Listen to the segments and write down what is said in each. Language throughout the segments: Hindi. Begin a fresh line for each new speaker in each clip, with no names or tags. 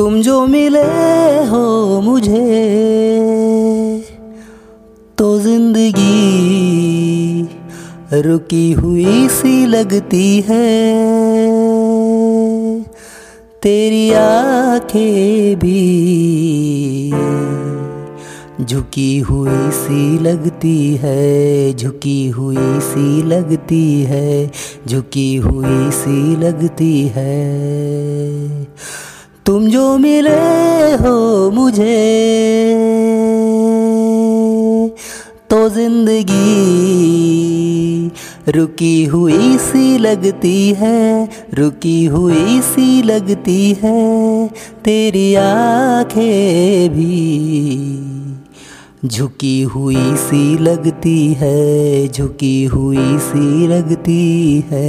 तुम जो मिले हो मुझे तो ज़िंदगी रुकी हुई सी लगती है। तेरी आँखें भी झुकी हुई सी लगती है, झुकी हुई सी लगती है, झुकी हुई सी लगती है। तुम जो मिले हो मुझे तो ज़िंदगी रुकी हुई सी लगती है, रुकी हुई सी लगती है, तेरी आँखें भी झुकी हुई सी लगती है, झुकी हुई सी लगती है।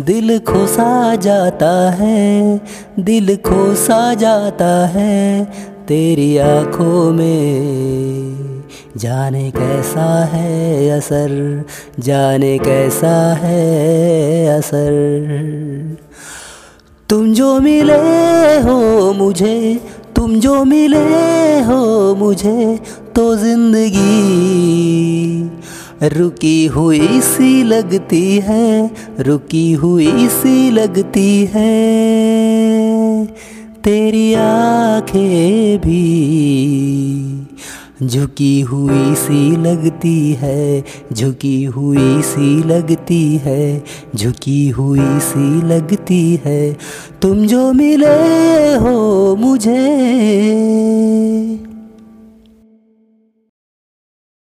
दिल खोसा जाता है, दिल खोसा जाता है तेरी आँखों में। जाने कैसा है असर, जाने कैसा है असर। तुम जो मिले हो मुझे, तुम जो मिले हो मुझे तो ज़िंदगी रुकी हुई सी लगती है, रुकी हुई सी लगती है। तेरी आँखें भी झुकी हुई सी लगती है, झुकी हुई सी लगती है, झुकी हुई सी लगती है। तुम जो मिले हो मुझे